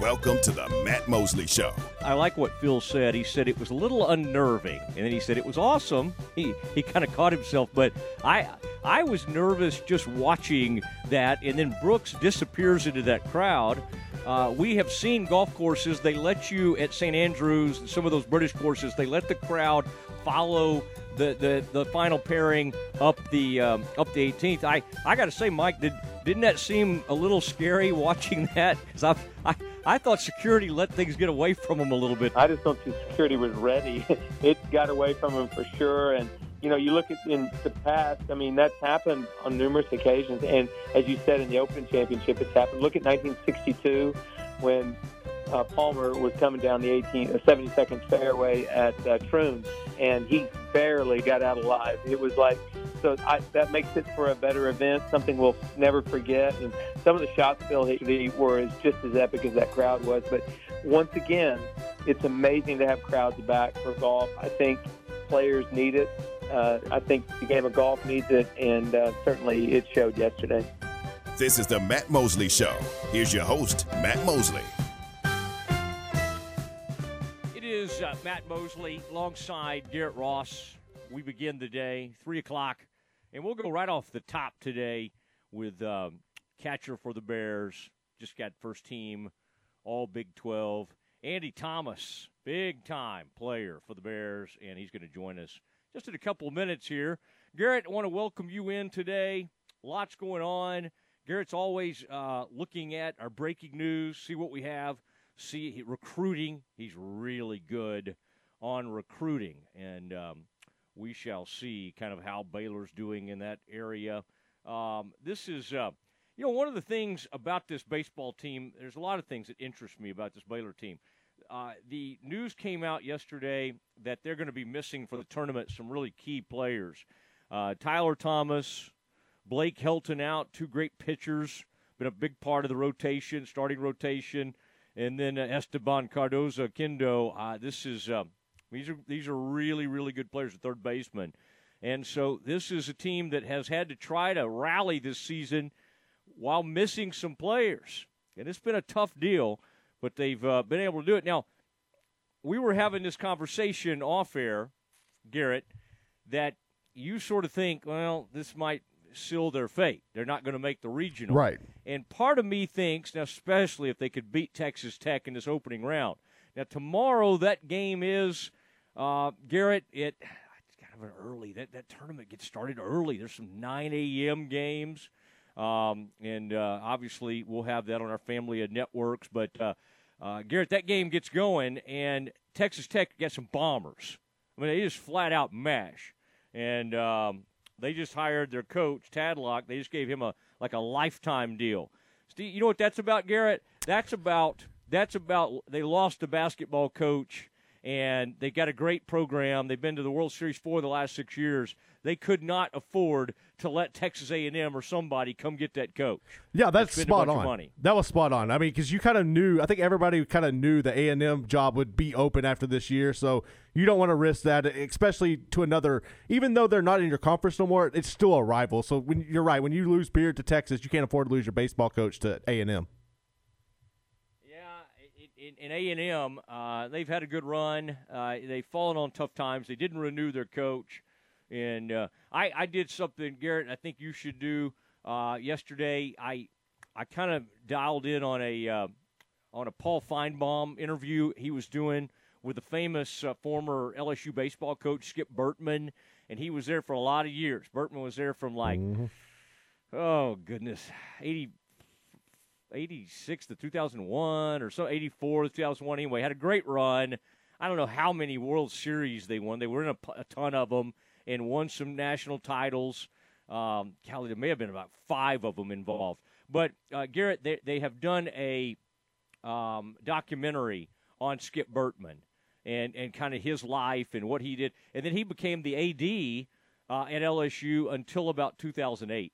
Welcome to the Matt Mosley Show. I like what Phil said. He said it was a little unnerving, and then he said it was awesome. He he kind of caught himself, but I I was nervous just watching that, and then Brooks disappears into that crowd. Uh, we have seen golf courses; they let you at St Andrews, and some of those British courses, they let the crowd follow the, the, the final pairing up the um, up the 18th. I, I got to say, Mike, did didn't that seem a little scary watching that? Because I, I thought security let things get away from them a little bit. I just don't think security was ready. it got away from them for sure, and you know, you look at in the past. I mean, that's happened on numerous occasions, and as you said in the Open Championship, it's happened. Look at 1962 when uh, Palmer was coming down the 18, uh, 72nd fairway at uh, Troon, and he barely got out alive. It was like so I, that makes it for a better event, something we'll never forget. And some of the shots Phil hit were just as epic as that crowd was. But once again, it's amazing to have crowds back for golf. I think players need it. Uh, I think the game of golf needs it, and uh, certainly it showed yesterday. This is the Matt Mosley Show. Here's your host, Matt Mosley. Is uh, Matt Mosley alongside Garrett Ross. We begin the day, 3 o'clock, and we'll go right off the top today with um, catcher for the Bears. Just got first team, all Big 12. Andy Thomas, big time player for the Bears, and he's going to join us just in a couple of minutes here. Garrett, I want to welcome you in today. Lots going on. Garrett's always uh, looking at our breaking news, see what we have see recruiting. He's really good on recruiting, and um, we shall see kind of how Baylor's doing in that area. Um, this is, uh, you know, one of the things about this baseball team. There's a lot of things that interest me about this Baylor team. Uh, the news came out yesterday that they're going to be missing for the tournament some really key players. Uh, Tyler Thomas, Blake Helton out, two great pitchers, been a big part of the rotation, starting rotation and then uh, Esteban Cardoza Oquendo. Uh, this is uh, these are these are really really good players at third baseman, and so this is a team that has had to try to rally this season while missing some players, and it's been a tough deal, but they've uh, been able to do it. Now, we were having this conversation off air, Garrett, that you sort of think, well, this might seal their fate. They're not going to make the regional. Right. And part of me thinks, now especially if they could beat Texas Tech in this opening round. Now tomorrow that game is uh, Garrett. It it's kind of an early that that tournament gets started early. There's some 9 a.m. games, um, and uh, obviously we'll have that on our family of networks. But uh, uh Garrett, that game gets going, and Texas Tech gets some bombers. I mean, they just flat out mash. And um, they just hired their coach, Tadlock. They just gave him a like a lifetime deal. Steve, you know what that's about, Garrett? That's about that's about they lost a basketball coach and they got a great program. They've been to the World Series for the last six years. They could not afford to let Texas A&M or somebody come get that coach. Yeah, that's spot on. That was spot on. I mean, because you kind of knew. I think everybody kind of knew the A&M job would be open after this year, so you don't want to risk that, especially to another. Even though they're not in your conference no more, it's still a rival. So when you're right, when you lose Beard to Texas, you can't afford to lose your baseball coach to A&M Yeah, in A and M, uh, they've had a good run. Uh, they've fallen on tough times. They didn't renew their coach, and uh, I, I did something, Garrett. I think you should do. Uh, yesterday, I I kind of dialed in on a uh, on a Paul Finebaum interview he was doing with the famous uh, former LSU baseball coach Skip Bertman, and he was there for a lot of years. Bertman was there from like. Mm-hmm. Oh goodness, 80, 86 to 2001 or so 84 to 2001 anyway had a great run i don't know how many world series they won they were in a, a ton of them and won some national titles. Um, there may have been about five of them involved. But uh, garrett they, they have done a um, documentary on skip bertman and, and kind of his life and what he did. And then he became the ad uh, at lsu until about 2008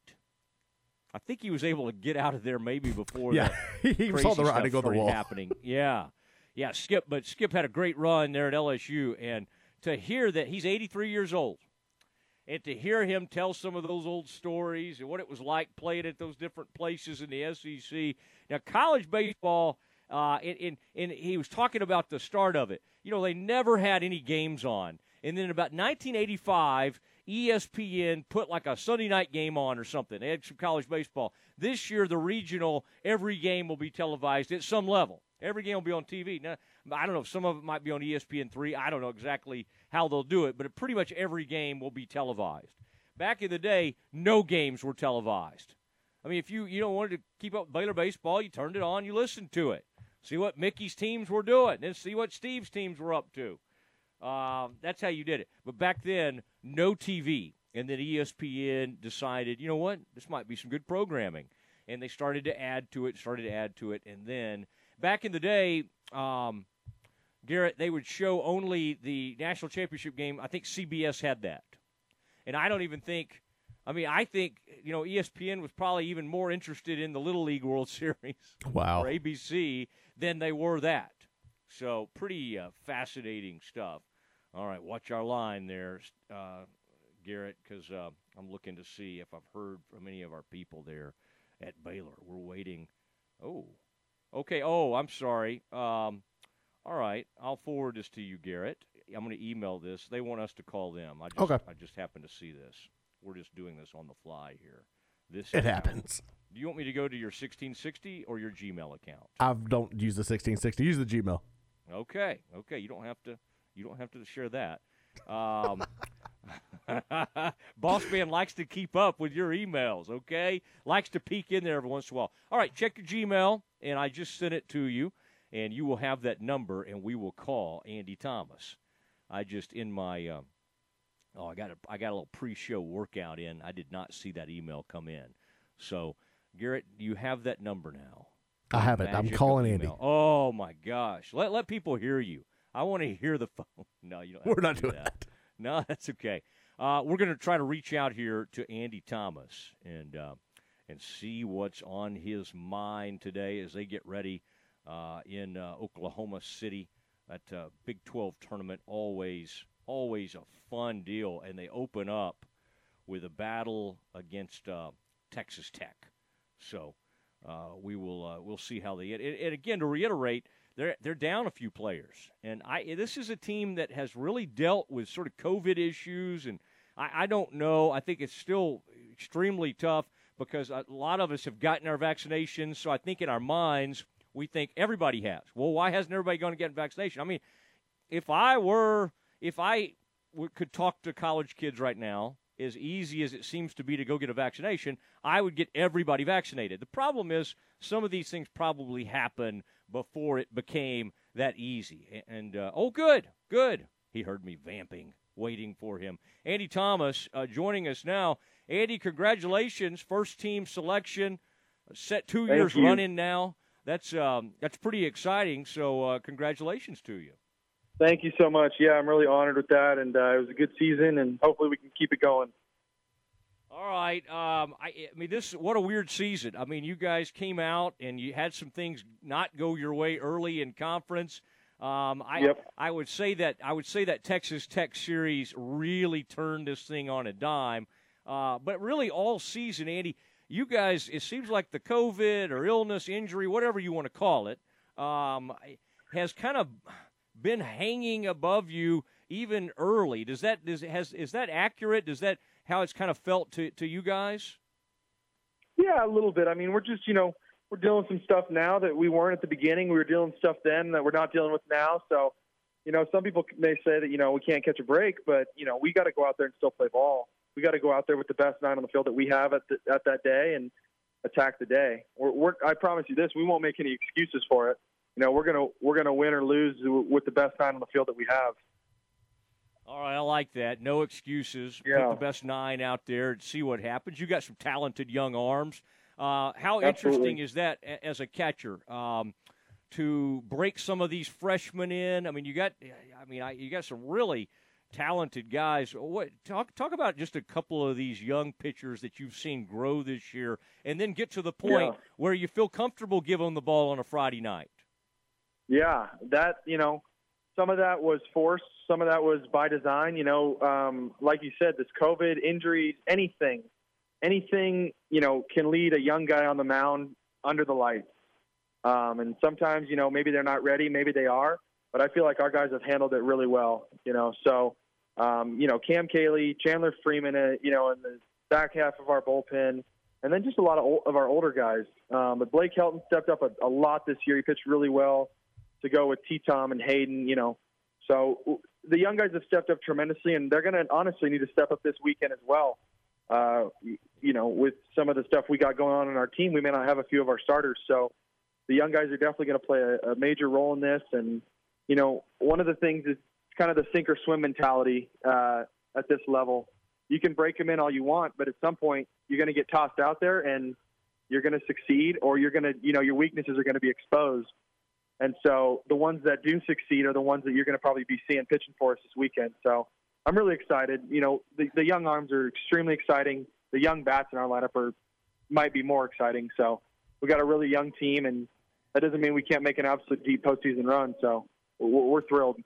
I think he was able to get out of there maybe before yeah, he saw the writing on the wall. happening. Yeah, yeah. Skip, but Skip had a great run there at LSU, and to hear that he's 83 years old, and to hear him tell some of those old stories and what it was like playing at those different places in the SEC. Now, college baseball, Uh, and, and, and he was talking about the start of it. You know, they never had any games on. And then about 1985, ESPN put like a Sunday night game on or something. They had some college baseball. This year, the regional, every game will be televised at some level. Every game will be on TV. Now, I don't know if some of it might be on ESPN3. I don't know exactly how they'll do it, but pretty much every game will be televised. Back in the day, no games were televised. I mean, if you, you don't wanted to keep up with Baylor baseball, you turned it on, you listened to it. See what Mickey's teams were doing, and see what Steve's teams were up to. Uh, that's how you did it. But back then, no TV. And then ESPN decided, you know what, this might be some good programming. And they started to add to it, started to add to it. And then back in the day, um, Garrett, they would show only the national championship game. I think CBS had that. And I don't even think, I mean, I think, you know, ESPN was probably even more interested in the Little League World Series wow. or ABC than they were that. So pretty uh, fascinating stuff. All right, watch our line there, uh, Garrett, because uh, I'm looking to see if I've heard from any of our people there at Baylor. We're waiting. Oh, okay. Oh, I'm sorry. Um, all right, I'll forward this to you, Garrett. I'm going to email this. They want us to call them. I just, okay. I just happened to see this. We're just doing this on the fly here. This it happens. Do you want me to go to your 1660 or your Gmail account? I don't use the 1660. Use the Gmail. Okay, okay. You don't have to. You don't have to share that. Um, Boss man likes to keep up with your emails. Okay, likes to peek in there every once in a while. All right, check your Gmail, and I just sent it to you, and you will have that number, and we will call Andy Thomas. I just in my. Um, oh, I got a I got a little pre-show workout in. I did not see that email come in. So, Garrett, you have that number now. I have it. I'm calling Andy. Oh my gosh! Let let people hear you. I want to hear the phone. No, you don't. We're not do doing that. that. No, that's okay. Uh, we're going to try to reach out here to Andy Thomas and uh, and see what's on his mind today as they get ready uh, in uh, Oklahoma City. That uh, Big 12 tournament always always a fun deal, and they open up with a battle against uh, Texas Tech. So uh, we will uh, we'll see how they get. And, and again, to reiterate, they're they're down a few players, and I this is a team that has really dealt with sort of COVID issues, and I, I don't know. I think it's still extremely tough because a lot of us have gotten our vaccinations. So I think in our minds we think everybody has. Well, why hasn't everybody gone to get a vaccination? I mean, if I were if I w- could talk to college kids right now as easy as it seems to be to go get a vaccination, I would get everybody vaccinated. The problem is some of these things probably happen before it became that easy. And uh, oh, good, good. He heard me vamping, waiting for him. Andy Thomas uh, joining us now. Andy, congratulations, first team selection, set two Thank years running now. That's um, that's pretty exciting. So uh, congratulations to you. Thank you so much. Yeah, I'm really honored with that, and uh, it was a good season, and hopefully we can keep it going. All right. Um, I, I mean, this what a weird season. I mean, you guys came out and you had some things not go your way early in conference. Um, I Yep. I would say that I would say that Texas Tech series really turned this thing on a dime. Uh, but really, all season, Andy, you guys, it seems like the COVID or illness, injury, whatever you want to call it, um, has kind of been hanging above you even early. Does that does has is that accurate? Does that how it's kind of felt to to you guys? Yeah, a little bit. I mean, we're just, you know, we're dealing with some stuff now that we weren't at the beginning. We were dealing with stuff then that we're not dealing with now. So, you know, some people may say that, you know, we can't catch a break, but, you know, we got to go out there and still play ball. We got to go out there with the best nine on the field that we have at, the, at that day and attack the day. We're, we're, I promise you this, we won't make any excuses for it. You know, we're going to, we're to win or lose with the best nine on the field that we have. All right, I like that. No excuses. Yeah. Put the best nine out there and see what happens. You got some talented young arms. Uh, how Absolutely. interesting is that as a catcher um, to break some of these freshmen in? I mean, you got, I mean, I, you got some really talented guys. What talk talk about just a couple of these young pitchers that you've seen grow this year, and then get to the point Yeah. where you feel comfortable giving them the ball on a Friday night. Yeah, that you know, some of that was forced, some of that was by design. You know, um, like you said, this COVID injuries, anything, anything you know, can lead a young guy on the mound under the lights. Um, and sometimes, you know, maybe they're not ready, maybe they are, but I feel like our guys have handled it really well. You know, so um, you know, Cam Caley, Chandler Freeman, uh, you know, in the back half of our bullpen, and then just a lot of, of our older guys. Um, but Blake Helton stepped up a, a lot this year. He pitched really well to go with T. Tom and Hayden. You know, so the young guys have stepped up tremendously, and they're going to honestly need to step up this weekend as well. Uh, you know, with some of the stuff we got going on in our team, we may not have a few of our starters. So the young guys are definitely going to play a, a major role in this. And you know, one of the things is kind of the sink or swim mentality uh, at this level. You can break them in all you want, but at some point you're going to get tossed out there and you're going to succeed, or you're going to, you know, your weaknesses are going to be exposed. And so the ones that do succeed are the ones that you're going to probably be seeing pitching for us this weekend. So I'm really excited. You know, the, the young arms are extremely exciting. The young bats in our lineup are might be more exciting. So we've got a really young team, and that doesn't mean we can't make an absolute deep postseason run. So we're, we're thrilled.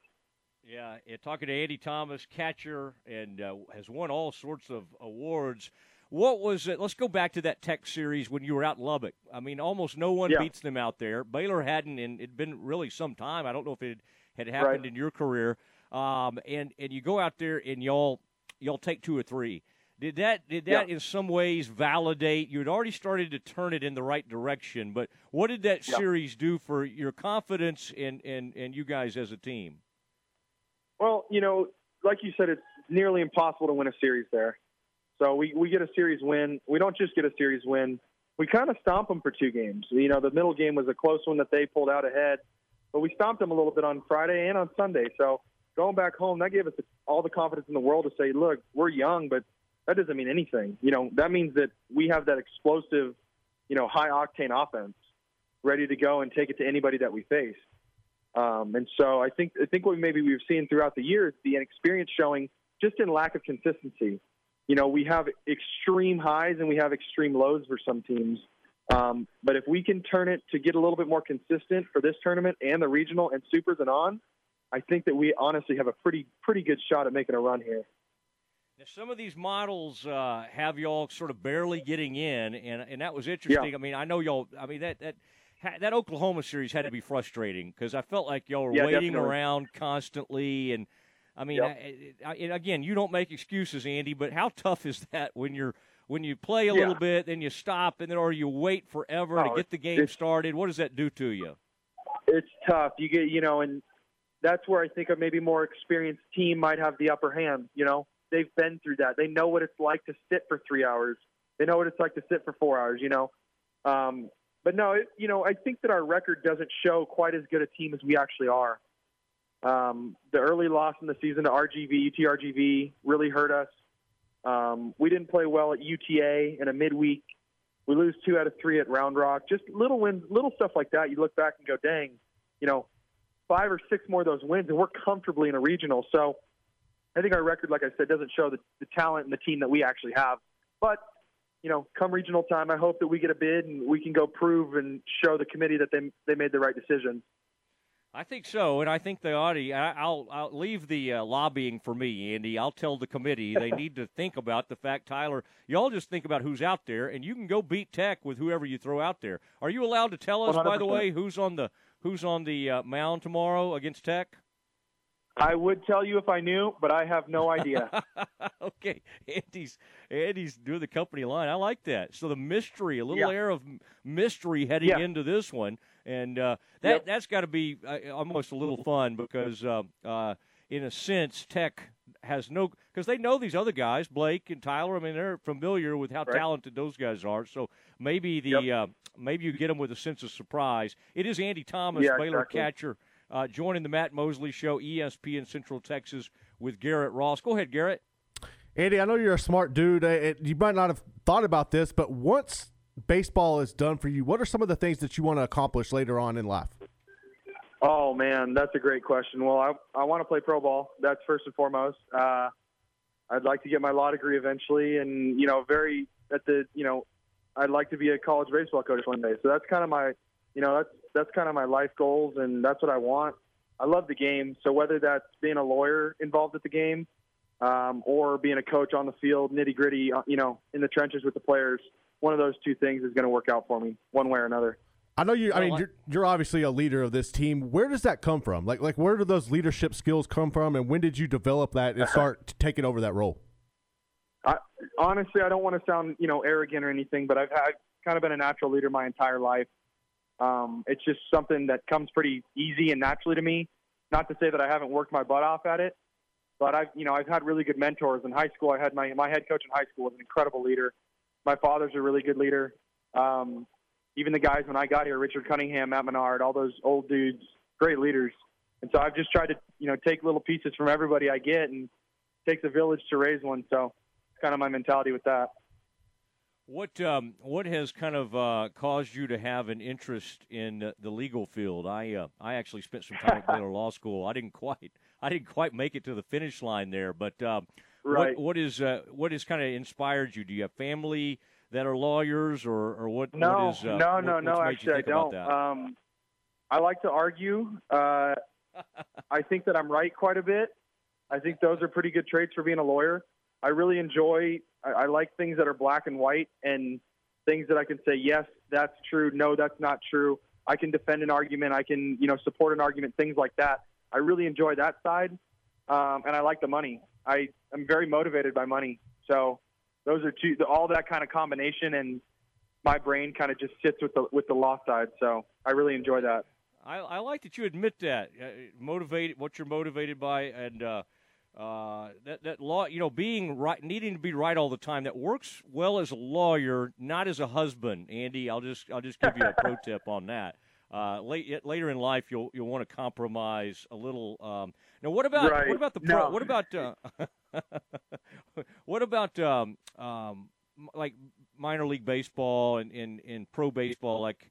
Yeah, talking to Andy Thomas, catcher, and uh, has won all sorts of awards. What was it? Let's go back to that Tech series when you were out in Lubbock. I mean, almost no one yeah. beats them out there. Baylor hadn't, and it'd been really some time. I don't know if it had happened right. in your career. Um, and and you go out there and y'all y'all take two or three. Did that did that yeah. in some ways validate you had already started to turn it in the right direction? But what did that yeah. series do for your confidence and and and you guys as a team? Well, you know, like you said, it's nearly impossible to win a series there. So we, we get a series win. We don't just get a series win. We kind of stomp them for two games. You know, the middle game was a close one that they pulled out ahead, but we stomped them a little bit on Friday and on Sunday. So going back home, that gave us all the confidence in the world to say, look, we're young, but that doesn't mean anything. You know, that means that we have that explosive, you know, high octane offense ready to go and take it to anybody that we face. Um, and so I think I think what maybe we've seen throughout the years the inexperience showing just in lack of consistency you know, we have extreme highs and we have extreme lows for some teams. Um, but if we can turn it to get a little bit more consistent for this tournament and the regional and supers and on, I think that we honestly have a pretty pretty good shot at making a run here. Now, some of these models uh, have y'all sort of barely getting in, and and that was interesting. Yeah. I mean, I know y'all. I mean that that that Oklahoma series had to be frustrating because I felt like y'all were yeah, waiting definitely. around constantly and I mean, yep. I, I, again, you don't make excuses, Andy, but how tough is that when you're when you play a yeah. little bit, then you stop, and then or you wait forever oh, to get the game started? What does that do to you? It's tough. You get, you know, and that's where I think a maybe more experienced team might have the upper hand. You know, they've been through that. They know what it's like to sit for three hours. They know what it's like to sit for four hours. You know, um, but no, it, you know, I think that our record doesn't show quite as good a team as we actually are. Um, the early loss in the season to RGV, UTRGV, really hurt us. Um, we didn't play well at UTA in a midweek. We lose two out of three at Round Rock. Just little wins, little stuff like that. You look back and go, dang, you know, five or six more of those wins, and we're comfortably in a regional. So I think our record, like I said, doesn't show the, the talent and the team that we actually have. But you know, come regional time, I hope that we get a bid and we can go prove and show the committee that they they made the right decision. I think so, and I think the Audi. I'll I'll leave the uh, lobbying for me, Andy. I'll tell the committee they need to think about the fact, Tyler. Y'all just think about who's out there, and you can go beat Tech with whoever you throw out there. Are you allowed to tell us, 100%. by the way, who's on the who's on the uh, mound tomorrow against Tech? I would tell you if I knew, but I have no idea. okay, Andy's Andy's doing the company line. I like that. So the mystery, a little yeah. air of mystery heading yeah. into this one and uh, that yep. that's got to be uh, almost a little fun because uh, uh, in a sense Tech has no because they know these other guys Blake and Tyler. I mean they're familiar with how right. talented those guys are. So maybe the yep. Uh, maybe you get them with a sense of surprise. It is Andy Thomas, yeah, Baylor exactly. catcher. Uh, joining the Matt Mosley Show, ESPN Central Texas, with Garrett Ross. Go ahead, Garrett. Andy, I know you're a smart dude. It, you might not have thought about this, but once baseball is done for you, what are some of the things that you want to accomplish later on in life? Oh man, that's a great question. Well, I I want to play pro ball. That's first and foremost. Uh, I'd like to get my law degree eventually, and you know, very at the you know, I'd like to be a college baseball coach one day. So that's kind of my, you know, that's that's kind of my life goals, and that's what I want. I love the game. So whether that's being a lawyer involved at the game, um, or being a coach on the field, nitty gritty, uh, you know, in the trenches with the players, one of those two things is going to work out for me, one way or another. I know you. I mean, you're, you're obviously a leader of this team. Where does that come from? Like, like where do those leadership skills come from, and when did you develop that and start taking over that role? I, honestly, I don't want to sound you know arrogant or anything, but I've had kind of been a natural leader my entire life. Um, it's just something that comes pretty easy and naturally to me. Not to say that I haven't worked my butt off at it, but I've you know I've had really good mentors in high school. I had my my head coach in high school was an incredible leader. My father's a really good leader. Um, even the guys when I got here, Richard Cunningham, Matt Menard, all those old dudes, great leaders. And so I've just tried to you know take little pieces from everybody I get, and takes a village to raise one. So it's kind of my mentality with that. What um, what has kind of uh, caused you to have an interest in uh, the legal field? I uh, I actually spent some time at Baylor Law School. I didn't quite I didn't quite make it to the finish line there, but uh, right. what what is uh, what has kind of inspired you? Do you have family that are lawyers, or or what? No, what is, uh, no, what, no, no. Actually, I don't. Um, I like to argue. I think that I'm right quite a bit. I think those are pretty good traits for being a lawyer. I really enjoy. I, I like things that are black and white and things that I can say yes, that's true. No, that's not true. I can defend an argument. I can you know support an argument. Things like that. I really enjoy that side, um, and I like the money. I am very motivated by money. So those are two. All that kind of combination and my brain kind of just sits with the with the law side. So I really enjoy that. I, I like that you admit that. Uh, motivated, what you're motivated by, and uh, uh, that that law, you know, being right, needing to be right all the time. That works well as a lawyer, not as a husband. Andy, I'll just I'll just give you a pro tip on that. Uh, late, later in life, you'll you'll want to compromise a little. Um, now, what about right. what about the pro, no. what about uh, what about um, um, like minor league baseball and in in pro baseball? Like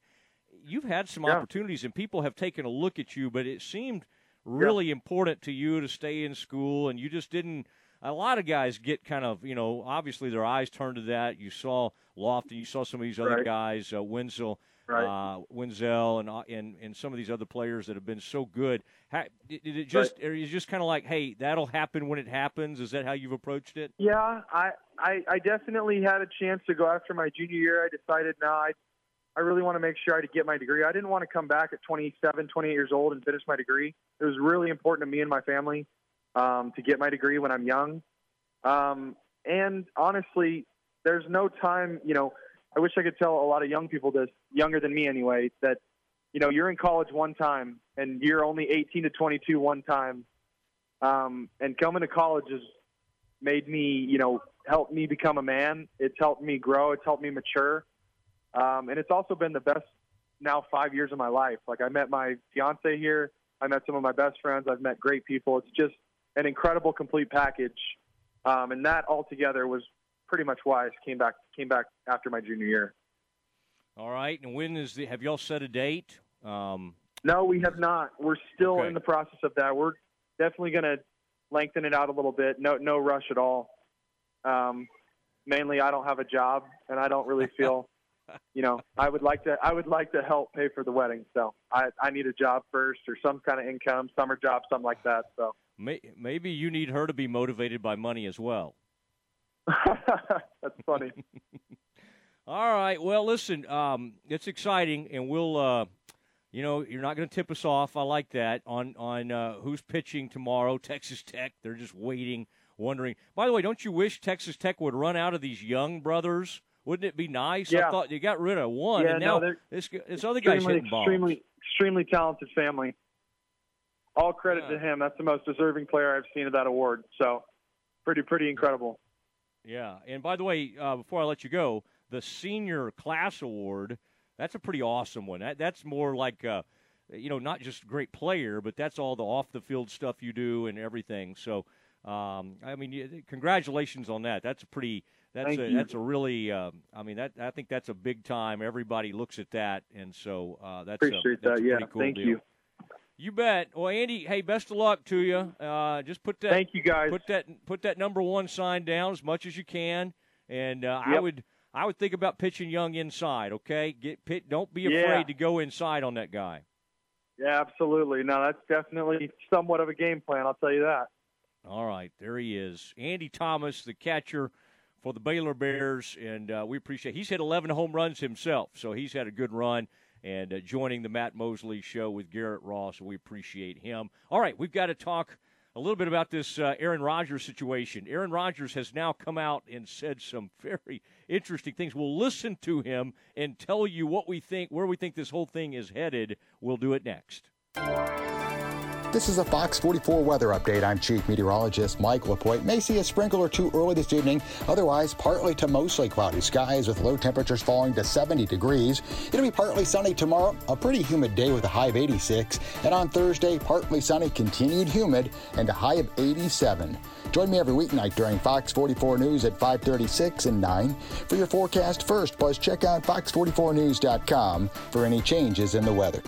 you've had some yeah. opportunities, and people have taken a look at you, but it seemed really yeah. important to you to stay in school, and you just didn't. A lot of guys get kind of, you know, obviously their eyes turned to that. You saw Loftin, you saw some of these other right. guys, uh, Wendzel, right. uh, Wendzel, and, uh, and and some of these other players that have been so good. How, did, did it just, right. are you just kind of like, hey, that'll happen when it happens? Is that how you've approached it? Yeah, I, I, I definitely had a chance to go after my junior year. I decided, no, I, I really want to make sure I get my degree. I didn't want to come back at 27, 28 years old and finish my degree. It was really important to me and my family um, to get my degree when I'm young. Um, and honestly, there's no time, you know, I wish I could tell a lot of young people this, younger than me anyway, that, you know, you're in college one time and you're only 18 to 22 one time. Um, and coming to college has made me, you know, helped me become a man. It's helped me grow. It's helped me mature. Um, and it's also been the best now five years of my life. Like I met my fiance here. I met some of my best friends. I've met great people. It's just an incredible complete package. Um, and that altogether was pretty much why I came back came back after my junior year. All right. And when is the? Have y'all set a date? Um, no, we have not. We're still Okay. in the process of that. We're definitely going to lengthen it out a little bit. No, no rush at all. Um, mainly, I don't have a job, and I don't really feel, you know, I would like to. I would like to help pay for the wedding. So I, I need a job first, or some kind of income, summer job, something like that. So maybe you need her to be motivated by money as well. that's funny. All right. Well, listen, um, it's exciting, and we'll, uh, you know, you're not going to tip us off. I like that on on uh, who's pitching tomorrow. Texas Tech. They're just waiting, wondering. By the way, don't you wish Texas Tech would run out of these young brothers? Wouldn't it be nice? Yeah. I thought you got rid of one, Yeah, and no, now this this other guy's extremely, hitting bombs. extremely, extremely talented family. All credit Yeah. to him. That's the most deserving player I've seen of that award. So pretty, pretty incredible. Yeah, and by the way, uh, before I let you go, the senior class award that's a pretty awesome one. That that's more like uh, you know not just great player, but that's all the off the field stuff you do and everything. So um, I mean, congratulations on that. That's a pretty that's Thank a you. that's a really um, I mean that I think that's a big time. Everybody looks at that, and so uh, that's a, that's that. Yeah, pretty cool thank deal. you. You bet. Well, Andy, hey, best of luck to you. Uh, just put that Thank you, guys. put that put that number one sign down as much as you can, and uh, I would I would think about pitching Jung inside. Okay, get pit. Don't be afraid Yeah. to go inside on that guy. Yeah, absolutely. No, that's definitely somewhat of a game plan. I'll tell you that. All right, there he is, Andy Thomas, the catcher for the Baylor Bears, and uh, we appreciate. He's hit 11 home runs himself, so he's had a good run. and uh, joining the Matt Mosley show with Garrett Ross. We appreciate him. All right, we've got to talk a little bit about this uh, Aaron Rodgers situation. Aaron Rodgers has now come out and said some very interesting things. We'll listen to him and tell you what we think, where we think this whole thing is headed. We'll do it next. This is a Fox 44 weather update. I'm Chief Meteorologist Mike LaPointe. May see a sprinkle or two early this evening. Otherwise, partly to mostly cloudy skies with low temperatures falling to 70 degrees. It'll be partly sunny tomorrow, a pretty humid day with a high of 86. And on Thursday, partly sunny, continued humid, and a high of 87. Join me every weeknight during Fox 44 News at 536 and 9. For your forecast first, plus check out fox44news.com for any changes in the weather.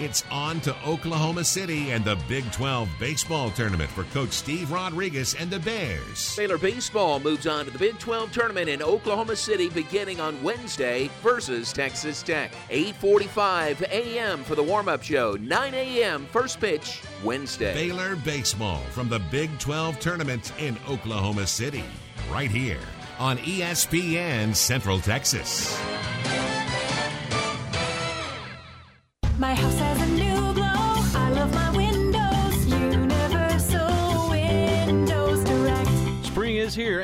It's on to Oklahoma City and the Big 12 baseball tournament for Coach Steve Rodriguez and the Bears. Baylor Baseball moves on to the Big 12 tournament in Oklahoma City beginning on Wednesday versus Texas Tech. 8:45 a.m. for the warm-up show. 9 a.m. first pitch Wednesday. Baylor Baseball from the Big 12 tournament in Oklahoma City. Right here on ESPN Central Texas. My house has a new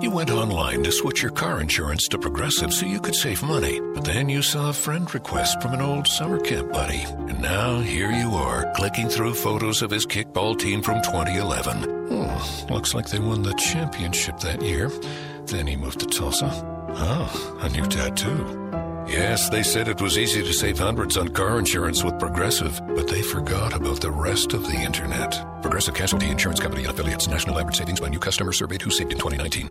You went online to switch your car insurance to Progressive so you could save money. But then you saw a friend request from an old summer camp buddy. And now here you are, clicking through photos of his kickball team from 2011. Oh, hmm, looks like they won the championship that year. Then he moved to Tulsa. Oh, a new tattoo. Yes, they said it was easy to save hundreds on car insurance with Progressive, but they forgot about the rest of the internet. Progressive Casualty Insurance Company and affiliates. National average savings by new customer surveyed who saved in 2019.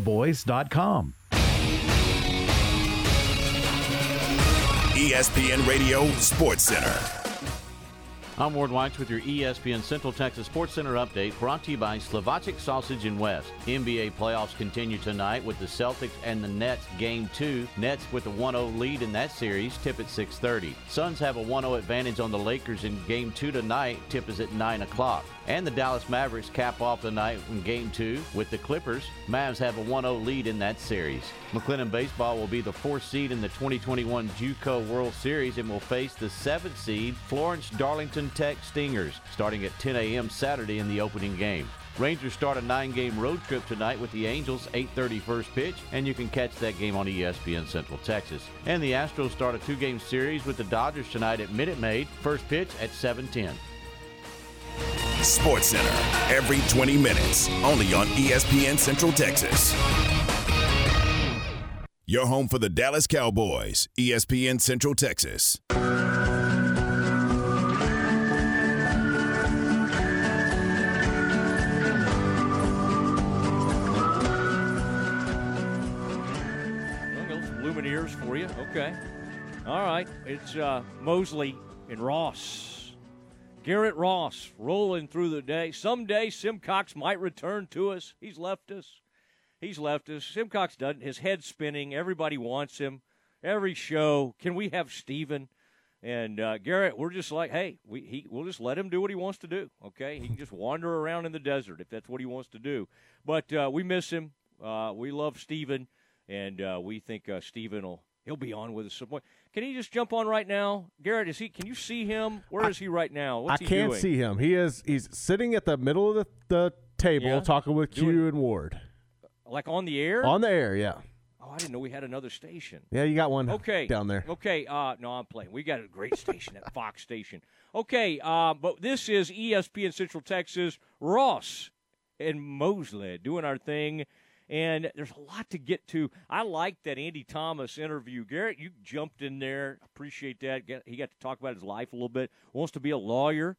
pioneerboys.com. ESPN Radio Sports Center. I'm Ward White with your ESPN Central Texas Sports Center update brought to you by Slovacek Sausage and West. NBA playoffs continue tonight with the Celtics and the Nets game 2. Nets with a 1-0 lead in that series, tip at 6.30. Suns have a 1-0 advantage on the Lakers in game 2 tonight, tip is at 9 o'clock. And the Dallas Mavericks cap off the night in game 2 with the Clippers. Mavs have a 1-0 lead in that series. McLennan Baseball will be the fourth seed in the 2021 JUCO World Series and will face the seventh seed Florence Darlington Tech Stingers starting at 10 a.m. Saturday in the opening game. Rangers start a nine-game road trip tonight with the Angels, 8:30 first pitch, and you can catch that game on ESPN Central Texas. And the Astros start a two-game series with the Dodgers tonight at Minute Maid, first pitch at 7:10. Sports Center every 20 minutes, only on ESPN Central Texas. Your home for the Dallas Cowboys, ESPN Central Texas. Lumineers for you. Okay. All right. It's uh, Mosley and Ross. Garrett Ross rolling through the day. Someday Simcox might return to us. He's left us. He's left us. Simcox doesn't. His head's spinning. Everybody wants him. Every show. Can we have Steven? And uh, Garrett, we're just like, hey, we he we'll just let him do what he wants to do. Okay, he can just wander around in the desert if that's what he wants to do. But uh, we miss him. Uh, we love Steven, and uh, we think uh, Steven will he'll be on with us some point. Can he just jump on right now, Garrett? Is he? Can you see him? Where is he right now? What's I can't doing? see him. He is he's sitting at the middle of the, the table Yeah? talking with Q and Ward Like on the air? on the air. Yeah, oh, I didn't know we had another station. yeah, you got one Okay. down there. Okay. Uh, no, I'm playing. We got a great station, that Fox station. Okay. Uh, but this is ESPN Central Texas. Ross and Mosley doing our thing. And there's a lot to get to. I like that Andy Thomas interview. Garrett, you jumped in there. Appreciate that. He got to talk about his life a little bit. Wants to be a lawyer.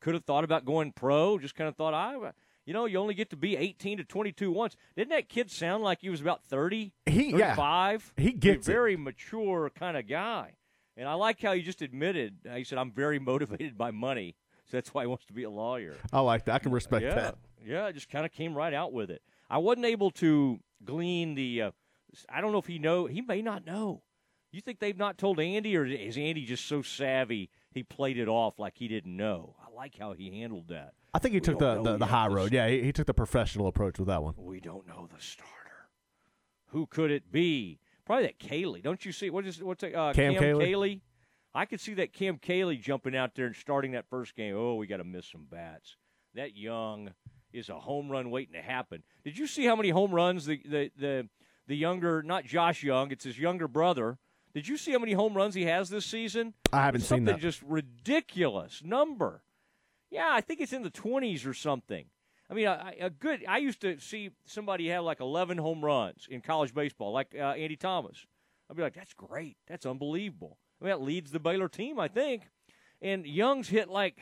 Could have thought about going pro. Just kind of thought, I, you know, you only get to be 18 to 22 once. Didn't that kid sound like he was about 30? He- yeah. 35? He gets a it. very mature kind of guy. And I like how he just admitted. uh, He said, "I'm very motivated by money, so that's why he wants to be a lawyer." I like that. I can respect yeah, that. yeah, it just kind of came right out with it. I wasn't able to glean the. Uh, I don't know if he know. He may not know. You think they've not told Andy, or is Andy just so savvy he played it off like he didn't know? I like how he handled that. I think he We took the, the, the high road. Yeah, he, he took the professional approach with that one. We don't know the starter. Who could it be? Probably that Caley. Don't you see? What is what's that, uh, Cam Cam Caley? Caley? I could see that Cam Kaylee jumping out there and starting that first game. Oh, we got to miss some bats. That young is a home run waiting to happen. Did you see how many home runs the the the, the younger, not Josh Jung, it's his younger brother. Did you see how many home runs he has this season? I haven't It's seen something that. just ridiculous number. Yeah, I think it's in the 20s or something. I mean, a, a good. I used to see somebody have like 11 home runs in college baseball, like uh, Andy Thomas. I'd be like, that's great. That's unbelievable. I mean, that leads the Baylor team, I think. And Jung's hit like,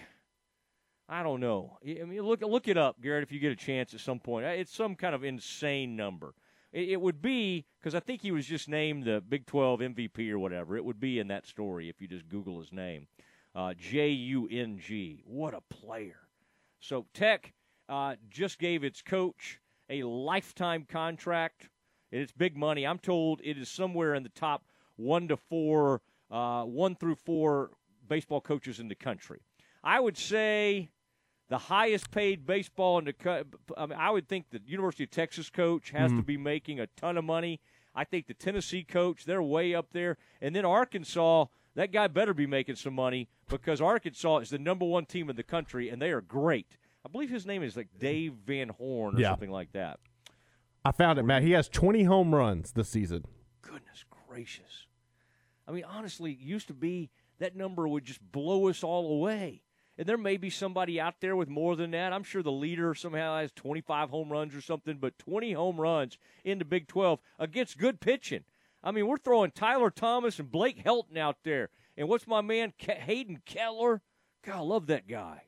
I don't know. I mean, look look it up, Garrett, if you get a chance at some point. Uh, It's some kind of insane number. It, it would be because I think he was just named the Big 12 MVP or whatever. It would be in that story if you just Google his name. Uh, J U N G. What a player. So Tech uh, just gave its coach a lifetime contract. And it's big money. I'm told it is somewhere in the top one to four, uh, one through four baseball coaches in the country. I would say the highest paid baseball in the co- I, mean, I would think the University of Texas coach has to mm-hmm. be making a ton of money. I think the Tennessee coach, they're way up there. And then Arkansas, that guy better be making some money because Arkansas is the number one team in the country, and they are great. I believe his name is like Dave Van Horn or Yeah. something like that. I found it, Matt. He has 20 home runs this season. Goodness gracious. I mean, honestly, it used to be that number would just blow us all away. And there may be somebody out there with more than that. I'm sure the leader somehow has 25 home runs or something, but 20 home runs in the Big 12 against good pitching. I mean, we're throwing Tyler Thomas and Blake Helton out there. And what's my man, Hayden Kettler? God, I love that guy.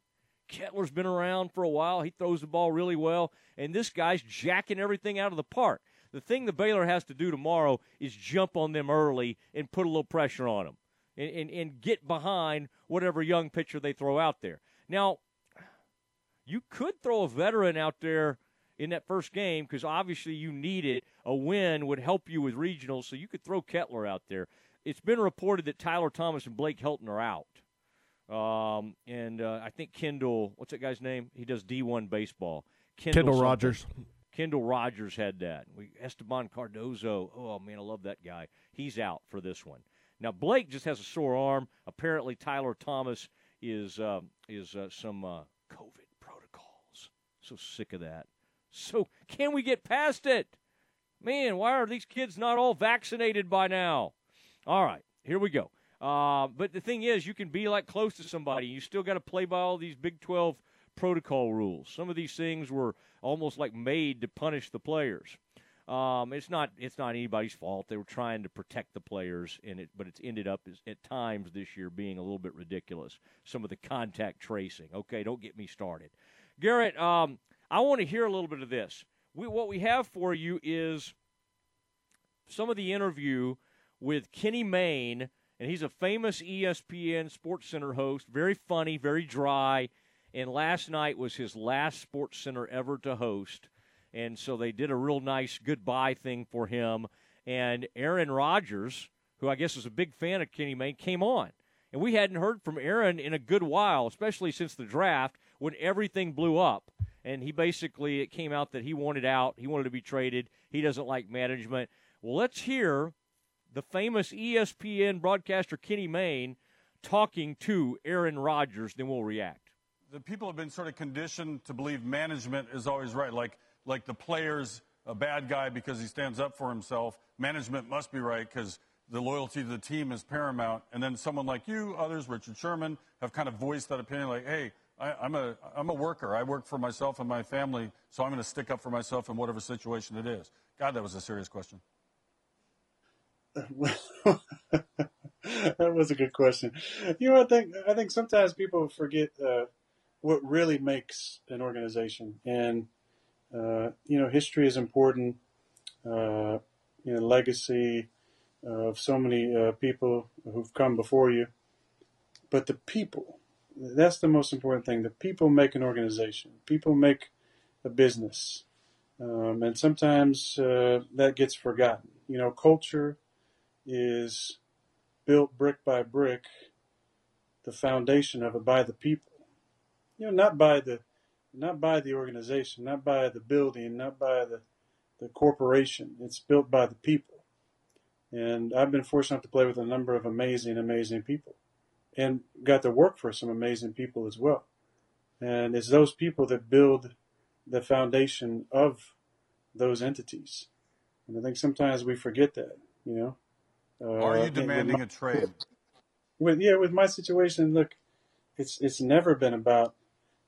Kettler's been around for a while. He throws the ball really well, and this guy's jacking everything out of the park. The thing the Baylor has to do tomorrow is jump on them early and put a little pressure on them and, and, and get behind whatever young pitcher they throw out there. Now, you could throw a veteran out there in that first game because obviously you need it. A win would help you with regionals, so you could throw Kettler out there. It's been reported that Tyler Thomas and Blake Helton are out. Um, and uh, I think Kendall, what's that guy's name? He does D1 baseball. Kendall something. Rogers. Kendall Rogers had that. We Esteban Cardoza. Oh man, I love that guy. He's out for this one. Now Blake just has a sore arm. Apparently Tyler Thomas is uh, is uh, some uh, COVID protocols. So sick of that. So can we get past it? Man, why are these kids not all vaccinated by now? All right, here we go. Uh, but the thing is, you can be like close to somebody. You still got to play by all these Big 12 protocol rules. Some of these things were almost like made to punish the players. Um, it's not it's not anybody's fault. They were trying to protect the players, and it but it's ended up as, at times this year being a little bit ridiculous. Some of the contact tracing. Okay, don't get me started, Garrett. Um, I want to hear a little bit of this. We, what we have for you is some of the interview with Kenny Mayne, and he's a famous ESPN Sports Center host. Very funny, very dry. And last night was his last Sports Center ever to host, and so they did a real nice goodbye thing for him. And Aaron Rodgers, who I guess is a big fan of Kenny Mayne, came on, And we hadn't heard from Aaron in a good while, especially since the draft when everything blew up. And he basically, it came out that he wanted out. He wanted to be traded. He doesn't like management. Well, let's hear the famous ESPN broadcaster Kenny Mayne talking to Aaron Rodgers, then we'll react. The people have been sort of conditioned to believe management is always right. Like, like the player's a bad guy because he stands up for himself. Management must be right because the loyalty to the team is paramount. And then someone like you, others, Richard Sherman, have kind of voiced that opinion like, hey, I, am a, I'm a worker. I work for myself and my family, so I'm going to stick up for myself in whatever situation it is. God, that was a serious question. that was a good question. You know, I think I think sometimes people forget uh, what really makes an organization, and uh, you know, history is important. Uh, you know, legacy of so many uh, people who've come before you, but the people. That's the most important thing. The people make an organization. People make a business, um, and sometimes uh, that gets forgotten. You know, culture is built brick by brick, the foundation of it by the people. You know, not by the not by the organization, not by the building, not by the the corporation. It's built by the people. And I've been fortunate to play with a number of amazing, amazing people and got to work for some amazing people as well. And it's those people that build the foundation of those entities. And I think sometimes we forget that, you know. Uh, Are you demanding my, a trade? With yeah, with my situation, look, it's it's never been about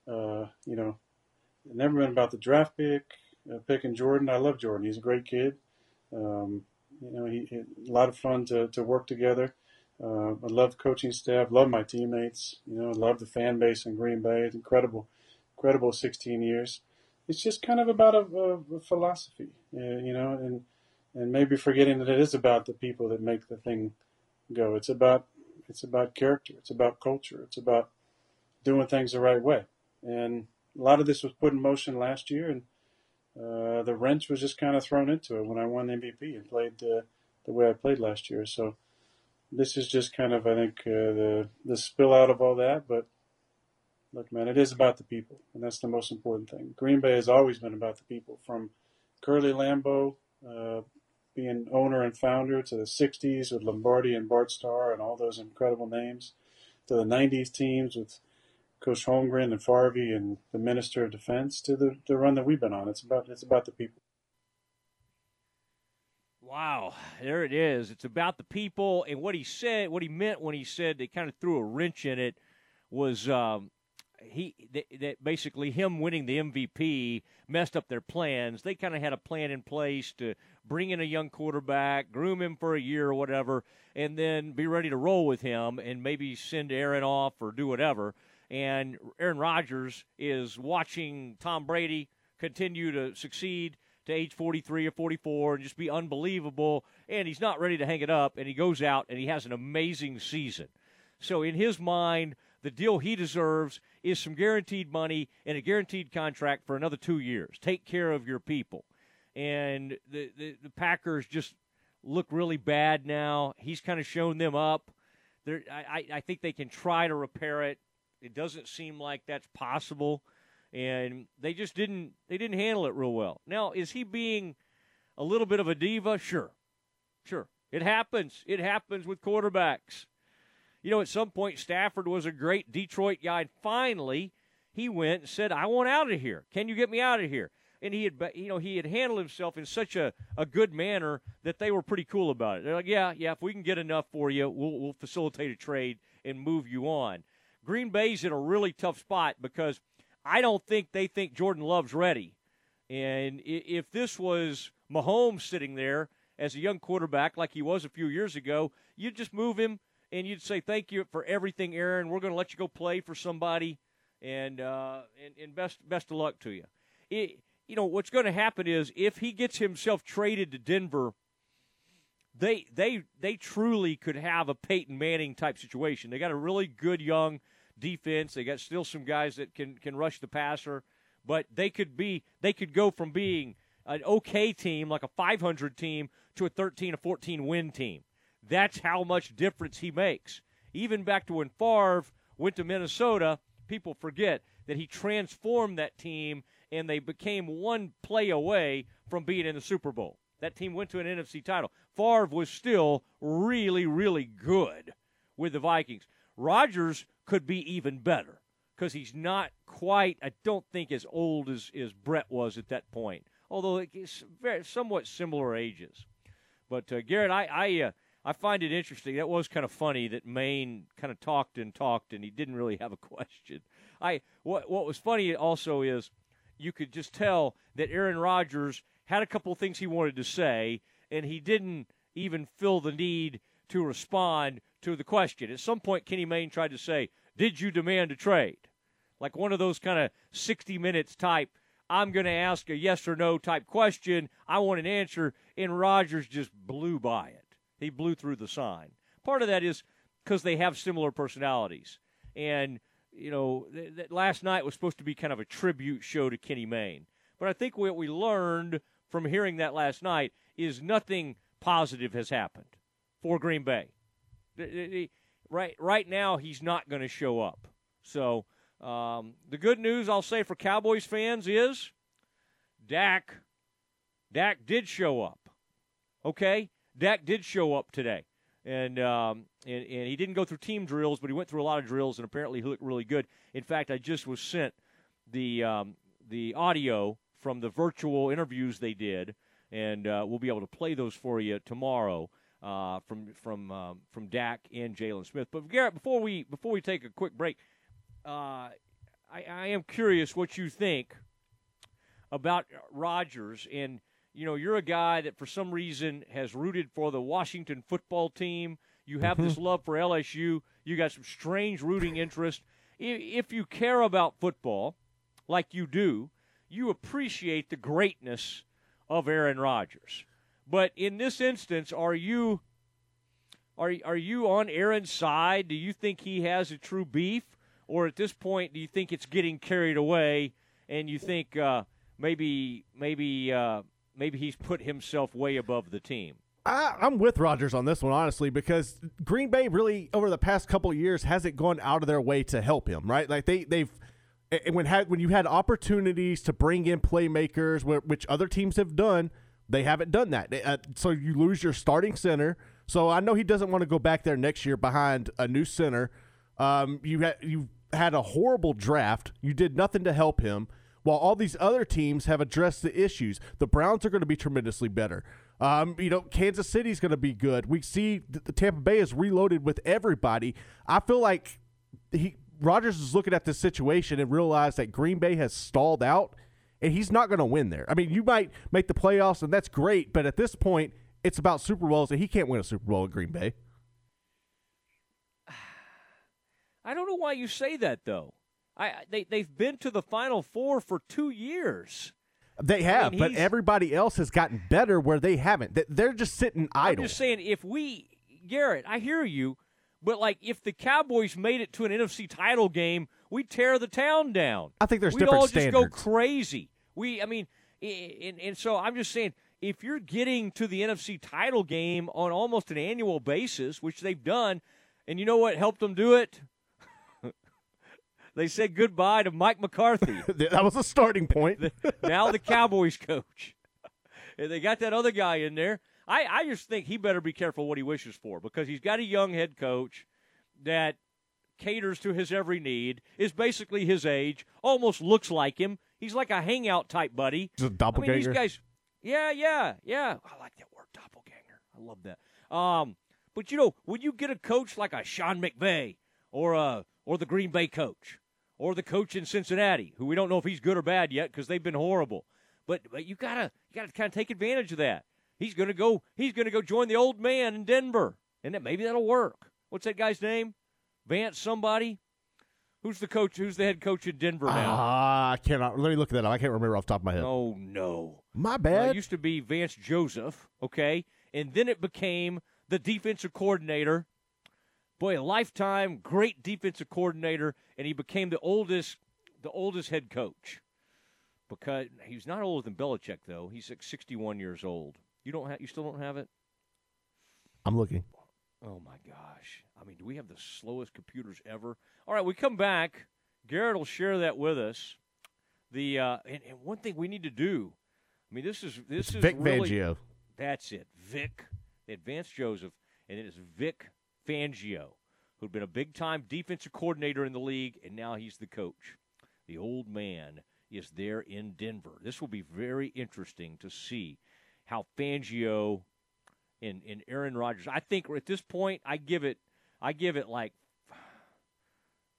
uh, you know, never been about the draft pick, uh, picking Jordan. I love Jordan. He's a great kid. Um, you know, he, he, a lot of fun to, to work together. Uh, I love coaching staff, love my teammates. You know, love the fan base in Green Bay. It's incredible, incredible 16 years. It's just kind of about a, a, a philosophy, uh, you know, and and maybe forgetting that it is about the people that make the thing go. It's about it's about character. It's about culture. It's about doing things the right way. And a lot of this was put in motion last year, and uh, the wrench was just kind of thrown into it when I won MVP and played uh, the way I played last year. So this is just kind of, I think, uh, the the spill out of all that. But look, man, it is about the people, and that's the most important thing. Green Bay has always been about the people, from Curly Lambeau uh, being owner and founder to the 60s with Lombardi and Bart Starr and all those incredible names, to the 90s teams with Coach Holmgren and Farvey and the Minister of Defense, to the, the run that we've been on. It's about it's about the people. Wow, there it is. It's about the people, and what he said, what he meant when he said they kind of threw a wrench in it was um, he that, that basically him winning the MVP messed up their plans. They kind of had a plan in place to bring in a young quarterback, groom him for a year or whatever, and then be ready to roll with him and maybe send Aaron off or do whatever. And Aaron Rodgers is watching Tom Brady continue to succeed to age 43 or 44 and just be unbelievable. And he's not ready to hang it up. And he goes out and he has an amazing season. So, in his mind, the deal he deserves is some guaranteed money and a guaranteed contract for another two years. Take care of your people. And the, the, the Packers just look really bad now. He's kind of shown them up. I, I think they can try to repair it. It doesn't seem like that's possible. And they just didn't they didn't handle it real well. Now, is he being a little bit of a diva? Sure. Sure. It happens. It happens with quarterbacks you know, at some point, Stafford was a great Detroit guy. And finally, he went and said, I want out of here. Can you get me out of here? And he had, you know, he had handled himself in such a, a good manner that they were pretty cool about it. They're like, yeah, yeah, if we can get enough for you, we'll, we'll facilitate a trade and move you on. Green Bay's in a really tough spot because I don't think they think Jordan Love's ready. And if this was Mahomes sitting there as a young quarterback like he was a few years ago, you'd just move him – and you'd say thank you for everything, Aaron. We're going to let you go play for somebody, and uh, and, and best best of luck to you. It, you know what's going to happen is if he gets himself traded to Denver, they they they truly could have a Peyton Manning type situation. They got a really good young defense. They got still some guys that can can rush the passer, but they could be they could go from being an okay team like a 500 team to a 13 or 14 win team. That's how much difference he makes. even back to when Favre went to Minnesota, people forget that he transformed that team and they became one play away from being in the Super Bowl. That team went to an NFC title. Favre was still really, really good with the Vikings. Rodgers could be even better because he's not quite, I don't think, as old as, as Brett was at that point, although it's very, somewhat similar ages. But uh, Garrett, I I, uh, I find it interesting. That was kind of funny that Mayne kind of talked and talked, and he didn't really have a question. I what what was funny also is you could just tell that Aaron Rodgers had a couple of things he wanted to say, and he didn't even feel the need to respond to the question. At some point, Kenny Mayne tried to say, "Did you demand a trade?" Like one of those kind of 60 minutes type. I'm going to ask a yes or no type question. I want an answer, and Rodgers just blew by it. He blew through the sign. Part of that is because they have similar personalities, and you know, th- th- last night was supposed to be kind of a tribute show to Kenny Mayne. But I think what we learned from hearing that last night is nothing positive has happened for Green Bay. Right, right now, he's not going to show up. So um, the good news I'll say for Cowboys fans is Dak, Dak did show up. Okay, Dak did show up today and, um, and and he didn't go through team drills, but he went through a lot of drills, and apparently he looked really good. In fact, I just was sent the um, the audio from the virtual interviews they did, and uh, we'll be able to play those for you tomorrow uh, from from um, from Dak and Jaylon Smith. But Garrett, before we before we take a quick break, uh, I, I am curious what you think about Rodgers and you know, you're a guy that for some reason has rooted for the Washington football team. You have this love for LSU. You got some strange rooting interest. If you care about football, like you do, you appreciate the greatness of Aaron Rodgers. But in this instance, are you are are you on Aaron's side? Do you think he has a true beef, or at this point, do you think it's getting carried away, and you think uh, maybe maybe uh, maybe he's put himself way above the team. I, am with Rodgers on this one, honestly, because Green Bay really over the past couple years hasn't gone out of their way to help him. Right, like they they've when had when you had opportunities to bring in playmakers, which other teams have done, they haven't done that. Uh, so you lose your starting center. So I know he doesn't want to go back there next year behind a new center. Um, you had you had a horrible draft. You did nothing to help him while all these other teams have addressed the issues. The Browns are going to be tremendously better. Um, you know, Kansas City is going to be good. We see the Tampa Bay is reloaded with everybody. I feel like he Rodgers is looking at this situation and realized that Green Bay has stalled out, and he's not going to win there. I mean, you might make the playoffs, and that's great, but at this point, it's about Super Bowls, and he can't win a Super Bowl at Green Bay. I don't know why you say that though. I they they've been to the Final Four for two years. They have, I mean, but everybody else has gotten better where they haven't. They're just sitting idle. I'm just saying, if we, Garrett, I hear you, but like if the Cowboys made it to an NFC title game, we'd tear the town down. I think there's we'd different all standards. just go crazy. We, I mean, and, and so I'm just saying, if you're getting to the NFC title game on almost an annual basis, which they've done, and you know what helped them do it? They said goodbye to Mike McCarthy. that was a starting point. now the Cowboys coach. and they got that other guy in there. I, I just think he better be careful what he wishes for because he's got a young head coach that caters to his every need, is basically his age, almost looks like him. He's like a hangout type buddy. Just a doppelganger. I mean, these guys, yeah, yeah, yeah. I like that word, doppelganger. I love that. Um, but you know, when you get a coach like a Sean McVay or a or the Green Bay coach, or the coach in Cincinnati, who we don't know if he's good or bad yet because they've been horrible. But, but you gotta you gotta kind of take advantage of that. He's gonna go he's gonna go join the old man in Denver, and that maybe that'll work. What's that guy's name? Vance somebody. Who's the coach? Who's the head coach in Denver now? Ah, I cannot. Let me look at that. I can't remember off the top of my head. Oh no, my bad. Uh, it used to be Vance Joseph. Okay, and then it became the defensive coordinator boy, a lifetime great defensive coordinator, and he became the oldest the oldest head coach. Because he's not older than Belichick, though. He's like 61 years old. You don't have, you still don't have it. I'm looking. Oh my gosh! I mean, do we have the slowest computers ever? All right, we come back. Garrett will share that with us. The uh, and, and one thing we need to do. I mean, this is this It's is Vic really, Fangio. That's it, Vic, the Advanced Joseph, and it is Vic Fangio, who'd been a big time defensive coordinator in the league, and now he's the coach. The old man is there in Denver. This will be very interesting to see how Fangio and, and Aaron Rodgers. I think at this point, I give it, I give it like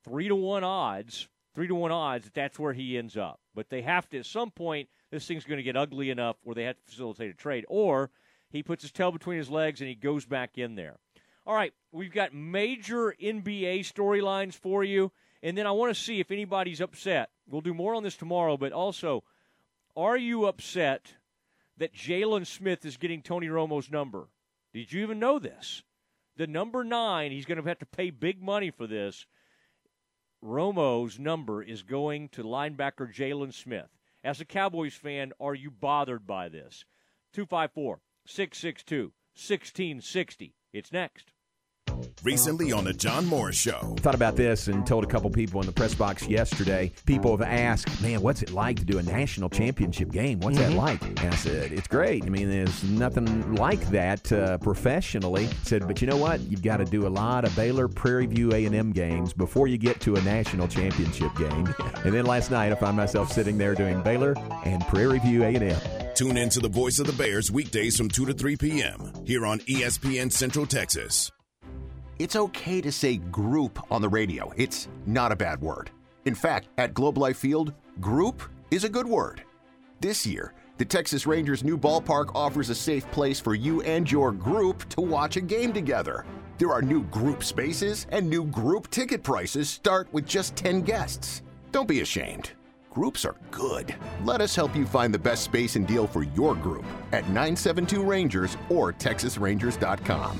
three to one odds, three to one odds that that's where he ends up. But they have to at some point. This thing's going to get ugly enough where they have to facilitate a trade, or he puts his tail between his legs and he goes back in there. All right, we've got major NBA storylines for you, and then I want to see if anybody's upset. We'll do more on this tomorrow, but also, are you upset that Jaylon Smith is getting Tony Romo's number? Did you even know this? The number nine, he's going to have to pay big money for this. Romo's number is going to linebacker Jaylon Smith. As a Cowboys fan, are you bothered by this? 254 662 1660. It's next. Recently on the John Morris Show. Thought about this and told a couple people in the press box yesterday. People have asked, man, what's it like to do a national championship game? What's that like? And I said, it's great. I mean, there's nothing like that uh, professionally. said, but you know what? You've got to do a lot of Baylor Prairie View A&M games before you get to a national championship game. And then last night, I found myself sitting there doing Baylor and Prairie View A&M. Tune in to the voice of the Bears weekdays from 2 to 3 p.m. here on ESPN Central Texas. It's okay to say group on the radio. It's not a bad word. In fact, at Globe Life Field, group is a good word. This year, the Texas Rangers' new ballpark offers a safe place for you and your group to watch a game together. There are new group spaces, and new group ticket prices start with just 10 guests. Don't be ashamed. Groups are good. Let us help you find the best space and deal for your group at 972 Rangers or TexasRangers.com.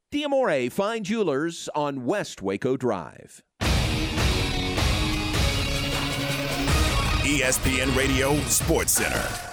Diamore Fine Jewelers on West Waco Drive. ESPN Radio Sports Center.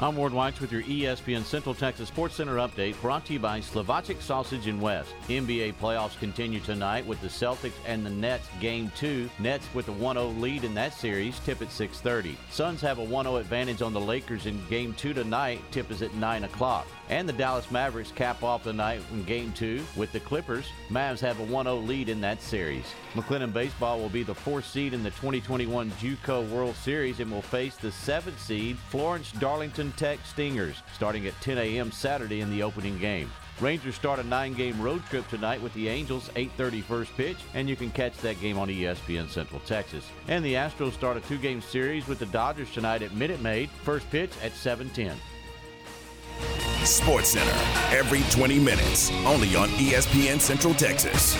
I'm Ward White with your ESPN Central Texas Sports Center update brought to you by Slovacek Sausage and West. NBA playoffs continue tonight with the Celtics and the Nets game 2. Nets with a 1-0 lead in that series, tip at 6.30. Suns have a 1-0 advantage on the Lakers in game 2 tonight, tip is at 9 o'clock. And the Dallas Mavericks cap off the night in game 2 with the Clippers. Mavs have a 1-0 lead in that series. McLennan Baseball will be the fourth seed in the 2021 JUCO World Series and will face the seventh seed Florence Darlington Tech Stingers starting at 10 a.m. Saturday in the opening game. Rangers start a nine-game road trip tonight with the Angels, 8:30 first pitch, and you can catch that game on ESPN Central Texas. And the Astros start a two-game series with the Dodgers tonight at Minute Maid, first pitch at 7:10. Sports Center every 20 minutes, only on ESPN Central Texas.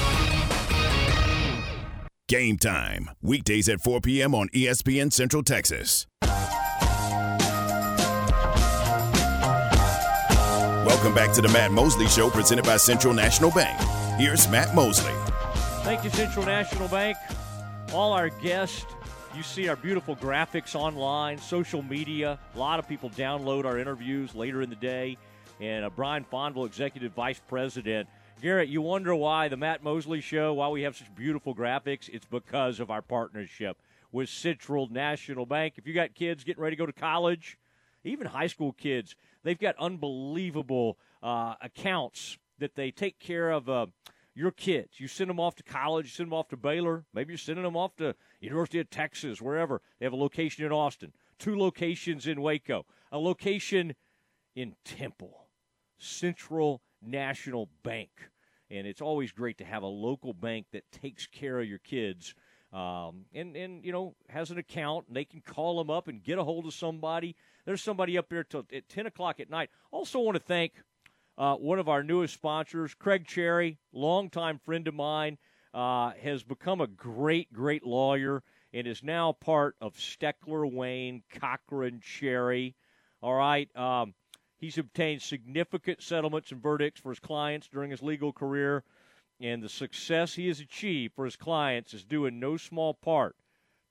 Game time, weekdays at 4 p.m. on ESPN Central Texas. Welcome back to the Matt Mosley Show, presented by Central National Bank. Here's Matt Mosley. Thank you, Central National Bank. All our guests, you see our beautiful graphics online, social media. A lot of people download our interviews later in the day. And uh, Brian Fonville, Executive Vice President. Garrett, you wonder why the Matt Mosley Show, why we have such beautiful graphics? It's because of our partnership with Central National Bank. If you got kids getting ready to go to college, even high school kids, they've got unbelievable uh, accounts that they take care of uh, your kids. You send them off to college, you send them off to Baylor, maybe you're sending them off to University of Texas, wherever. They have a location in Austin, two locations in Waco, a location in Temple, Central National Bank. And it's always great to have a local bank that takes care of your kids. Um, and, and, you know, has an account, and they can call them up and get a hold of somebody. There's somebody up there till at 10 o'clock at night. Also, want to thank uh, one of our newest sponsors, Craig Cherry, longtime friend of mine, uh, has become a great, great lawyer and is now part of Steckler, Wayne, Cochran, Cherry. All right. Um, he's obtained significant settlements and verdicts for his clients during his legal career, and the success he has achieved for his clients is due in no small part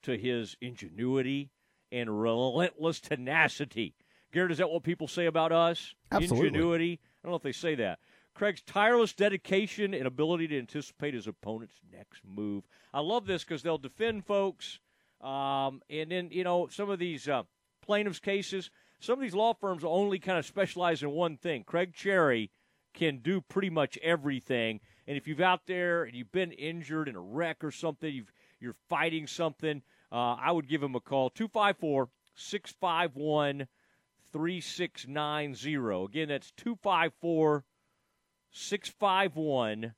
to his ingenuity and relentless tenacity. Garrett, is that what people say about us? Absolutely. Ingenuity. I don't know if they say that. Craig's tireless dedication and ability to anticipate his opponent's next move. I love this because they'll defend folks. Um, and then, you know, some of these uh, plaintiffs' cases, some of these law firms only kind of specialize in one thing. Craig Cherry can do pretty much everything. And if you've out there and you've been injured in a wreck or something, you've, you're fighting something, uh, I would give him a call 254 651 3690. Again, that's 254 651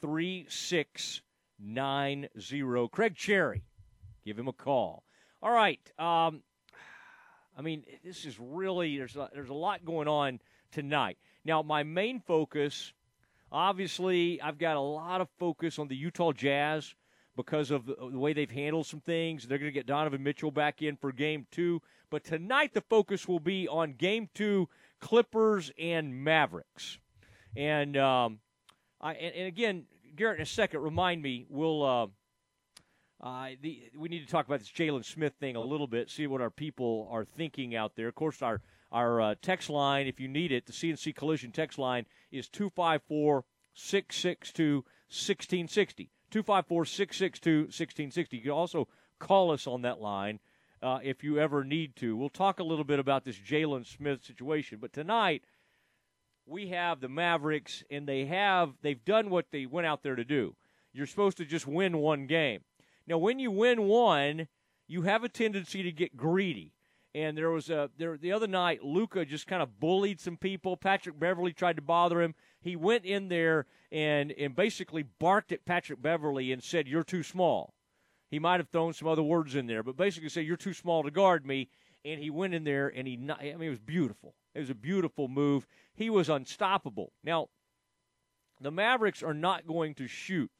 3690. Craig Cherry, give him a call. All right. Um, I mean, this is really, there's a, there's a lot going on tonight. Now, my main focus, obviously, I've got a lot of focus on the Utah Jazz because of the, the way they've handled some things. They're going to get Donovan Mitchell back in for game two. But tonight, the focus will be on game two Clippers and Mavericks. And, um, I, and, and, again, Garrett, in a second, remind me, we'll. Uh, uh, the, we need to talk about this Jaylon Smith thing a little bit, see what our people are thinking out there. Of course, our our uh, text line, if you need it, the CNC Collision text line is 254 662 1660. 254 662 1660. You can also call us on that line uh, if you ever need to. We'll talk a little bit about this Jaylon Smith situation, but tonight we have the Mavericks, and they have they've done what they went out there to do. You're supposed to just win one game. Now, when you win one, you have a tendency to get greedy. And there was a there the other night, Luka just kind of bullied some people. Patrick Beverley tried to bother him. He went in there and and basically barked at Patrick Beverley and said, "You're too small." He might have thrown some other words in there, but basically said, "You're too small to guard me." And he went in there and he I mean it was beautiful. It was a beautiful move. He was unstoppable. Now, the Mavericks are not going to shoot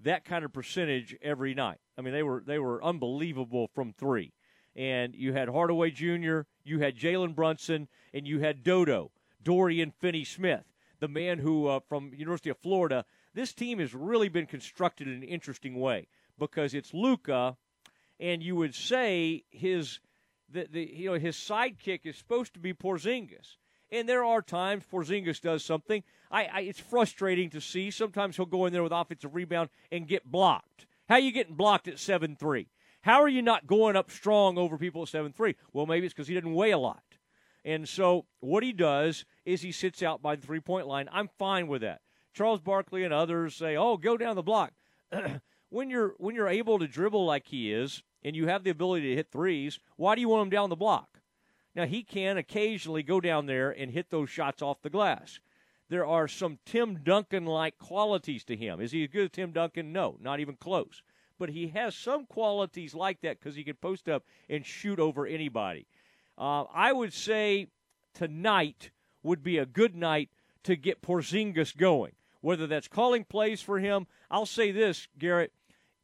that kind of percentage every night. I mean, they were they were unbelievable from three. And you had Hardaway Jr., you had Jalen Brunson, and you had Dodo, Dorian Finney Smith, the man who uh, from University of Florida. This team has really been constructed in an interesting way because it's Luka, and you would say his the, the you know his sidekick is supposed to be Porzingis. And there are times Porzingis does something. I, I, it's frustrating to see. Sometimes he'll go in there with offensive rebound and get blocked. How are you getting blocked at seven three? How are you not going up strong over people at seven three? Well, maybe it's because he didn't weigh a lot. And so what he does is he sits out by the three point line. I'm fine with that. Charles Barkley and others say, "Oh, go down the block." when you're when you're able to dribble like he is, and you have the ability to hit threes, why do you want him down the block? Now, he can occasionally go down there and hit those shots off the glass. there are some Tim Duncan like qualities to him. Is he as good as Tim Duncan? No, not even close. But he has some qualities like that because he can post up and shoot over anybody. Uh, I would say tonight would be a good night to get Porzingis going. Whether that's calling plays for him, I'll say this, Garrett.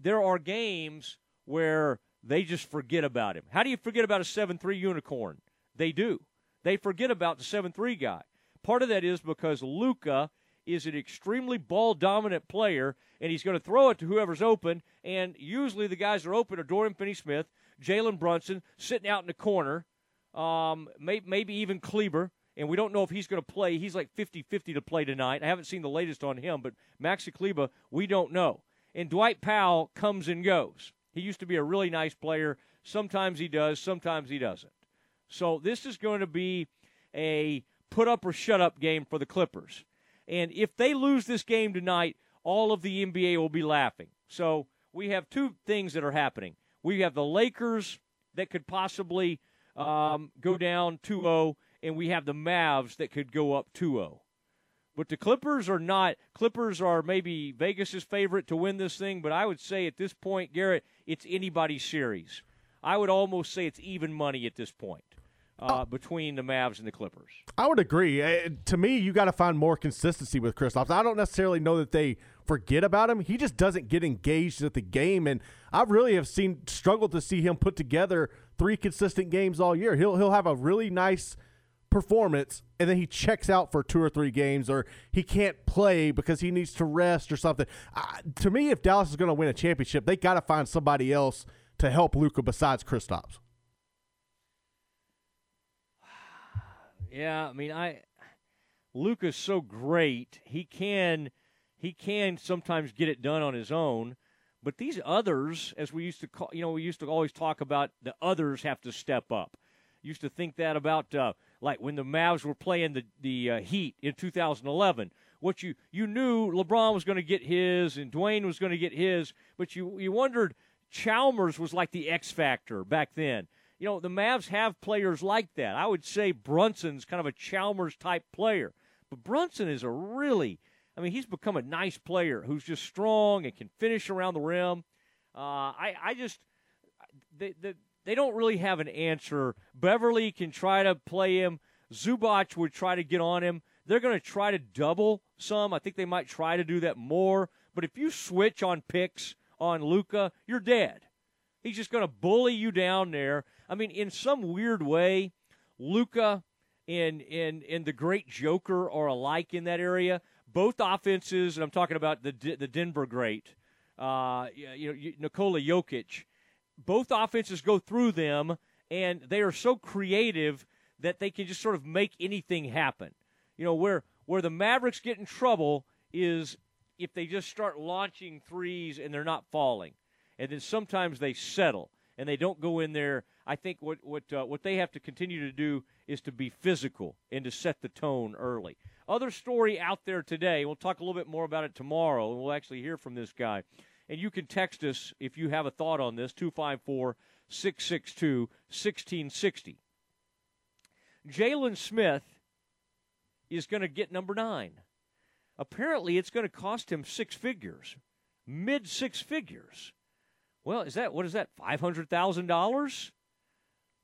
There are games where they just forget about him. How do you forget about a 7 3 unicorn? They do. They forget about the 7 3 guy. Part of that is because Luka is an extremely ball dominant player, and he's going to throw it to whoever's open. And usually the guys that are open are Dorian Finney Smith, Jalen Brunson, sitting out in the corner, um, may, maybe even Kleber. And we don't know if he's going to play. He's like 50 50 to play tonight. I haven't seen the latest on him, but Maxi Kleber, we don't know. And Dwight Powell comes and goes. He used to be a really nice player. Sometimes he does, sometimes he doesn't. So this is going to be a put up or shut up game for the Clippers. And if they lose this game tonight, all of the NBA will be laughing. So we have two things that are happening. We have the Lakers that could possibly um, go down 2 0, and we have the Mavs that could go up 2 0. But the Clippers are not. Clippers are maybe Vegas's favorite to win this thing, but I would say at this point, Garrett, it's anybody's series. I would almost say it's even money at this point uh, between the Mavs and the Clippers. I would agree. Uh, to me, you got to find more consistency with Kristaps. I don't necessarily know that they forget about him. He just doesn't get engaged at the game, and I really have seen struggled to see him put together three consistent games all year. He'll he'll have a really nice performance and then he checks out for two or three games or he can't play because he needs to rest or something. Uh, to me, if Dallas is going to win a championship, they got to find somebody else to help Luka besides Kristaps. Yeah, I mean, I Luka's so great. He can he can sometimes get it done on his own, but these others, as we used to call, you know, we used to always talk about the others have to step up. Used to think that about uh, like when the Mavs were playing the the uh, Heat in 2011. What you you knew LeBron was going to get his and Dwyane was going to get his, but you you wondered Chalmers was like the X factor back then you know, the Mavs have players like that. I would say Brunson's kind of a Chalmers type player. But Brunson is a really, I mean, he's become a nice player who's just strong and can finish around the rim. Uh, I, I just, they, they, they don't really have an answer. Beverley can try to play him. Zubac would try to get on him. They're going to try to double some. I think they might try to do that more. But if you switch on picks on Luka, you're dead. He's just going to bully you down there. I mean, in some weird way, Luka and and and the great Joker are alike in that area. Both offenses, and I'm talking about the the Denver great, uh, you know, Nikola Jokic. Both offenses go through them, and they are so creative that they can just sort of make anything happen. You know, where where the Mavericks get in trouble is if they just start launching threes and they're not falling, and then sometimes they settle and they don't go in there. I think what what uh, what they have to continue to do is to be physical and to set the tone early. Other story out there today. We'll talk a little bit more about it tomorrow, and we'll actually hear from this guy. And you can text us if you have a thought on this 254 662 1660. Jaylon Smith is going to get number nine. Apparently, it's going to cost him six figures, mid six figures. Well, is that what is that? Five hundred thousand dollars,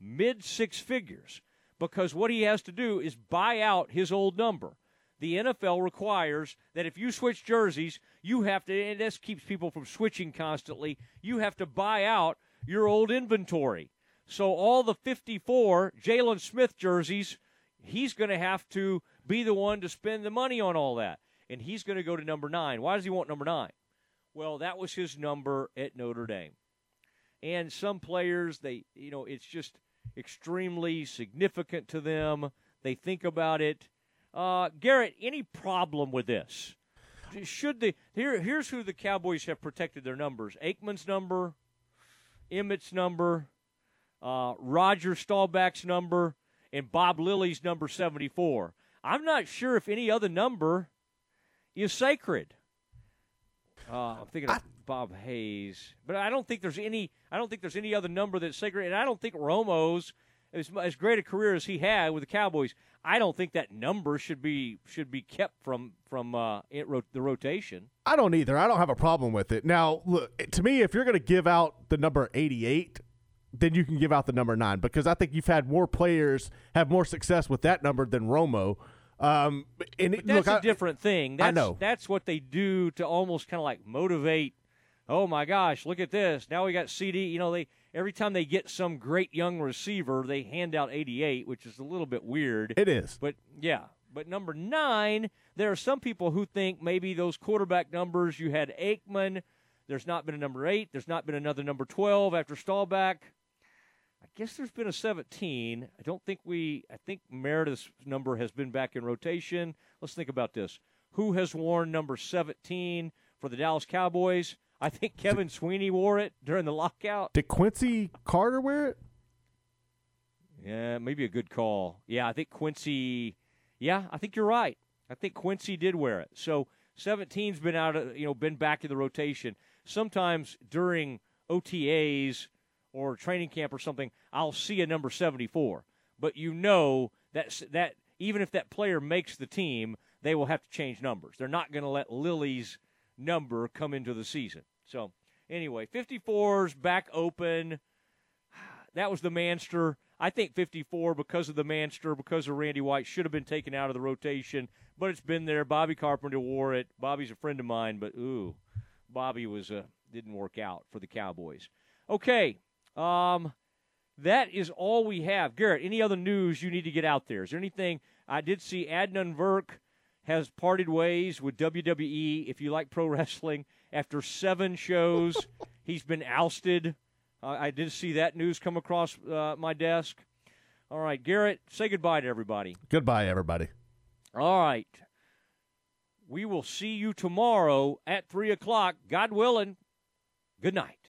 mid six figures, because what he has to do is buy out his old number. The NFL requires that if you switch jerseys, you have to, and this keeps people from switching constantly. You have to buy out your old inventory. So all the 54 Jaylon Smith jerseys, he's going to have to be the one to spend the money on all that, and he's going to go to number nine. Why does he want number nine? Well, that was his number at Notre Dame. And some players, they, you know, it's just extremely significant to them. They think about it. Uh, Garrett, any problem with this? Should the here? Here's who the Cowboys have protected their numbers: Aikman's number, Emmitt's number, uh, Roger Staubach's number, and Bob Lilly's number 74. I'm not sure if any other number is sacred. Uh, I'm thinking of Bob Hayes, but I don't think there's any. I don't think there's any other number that's sacred, and I don't think Romo's as, as great a career as he had with the Cowboys, I don't think that number should be should be kept from from uh, it, ro- the rotation. I don't either. I don't have a problem with it. Now, look to me, if you're going to give out the number 88, then you can give out the number nine because I think you've had more players have more success with that number than Romo. Um, and that's look, a I- different thing. That's, I know. That's what they do to almost kind of like motivate. Oh my gosh, look at this! Now we got CD. You know, they every time they get some great young receiver, they hand out 88, which is a little bit weird. It is. But yeah, but number nine, there are some people who think maybe those quarterback numbers. You had Aikman. There's not been a number eight. There's not been another number 12 after Staubach. I guess there's been a 17. I don't think we. I think Meredith's number has been back in rotation. Let's think about this. Who has worn number 17 for the Dallas Cowboys? I think Kevin Sweeney wore it during the lockout. Did Quincy Carter wear it? Yeah, maybe a good call. Yeah, I think Quincy. Yeah, I think you're right. I think Quincy did wear it. So 17's been out of you know been back in the rotation. Sometimes during OTAs or training camp or something, I'll see a number 74. But you know that that even if that player makes the team, they will have to change numbers. They're not going to let Lilly's number come into the season. So anyway, 54's back open. That was the Manster. I think 54 because of the Manster, because of Randy White, should have been taken out of the rotation, but it's been there. Bobby Carpenter wore it. Bobby's a friend of mine, but ooh, Bobby was uh, didn't work out for the Cowboys. Okay, um, that is all we have. Garrett, any other news you need to get out there? Is there anything? I did see Adnan Virk has parted ways with WWE. If you like pro wrestling, after seven shows, he's been ousted. Uh, I did see that news come across uh, my desk. All right, Garrett, say goodbye to everybody. Goodbye, everybody. All right. We will see you tomorrow at 3 o'clock, God willing. Good night.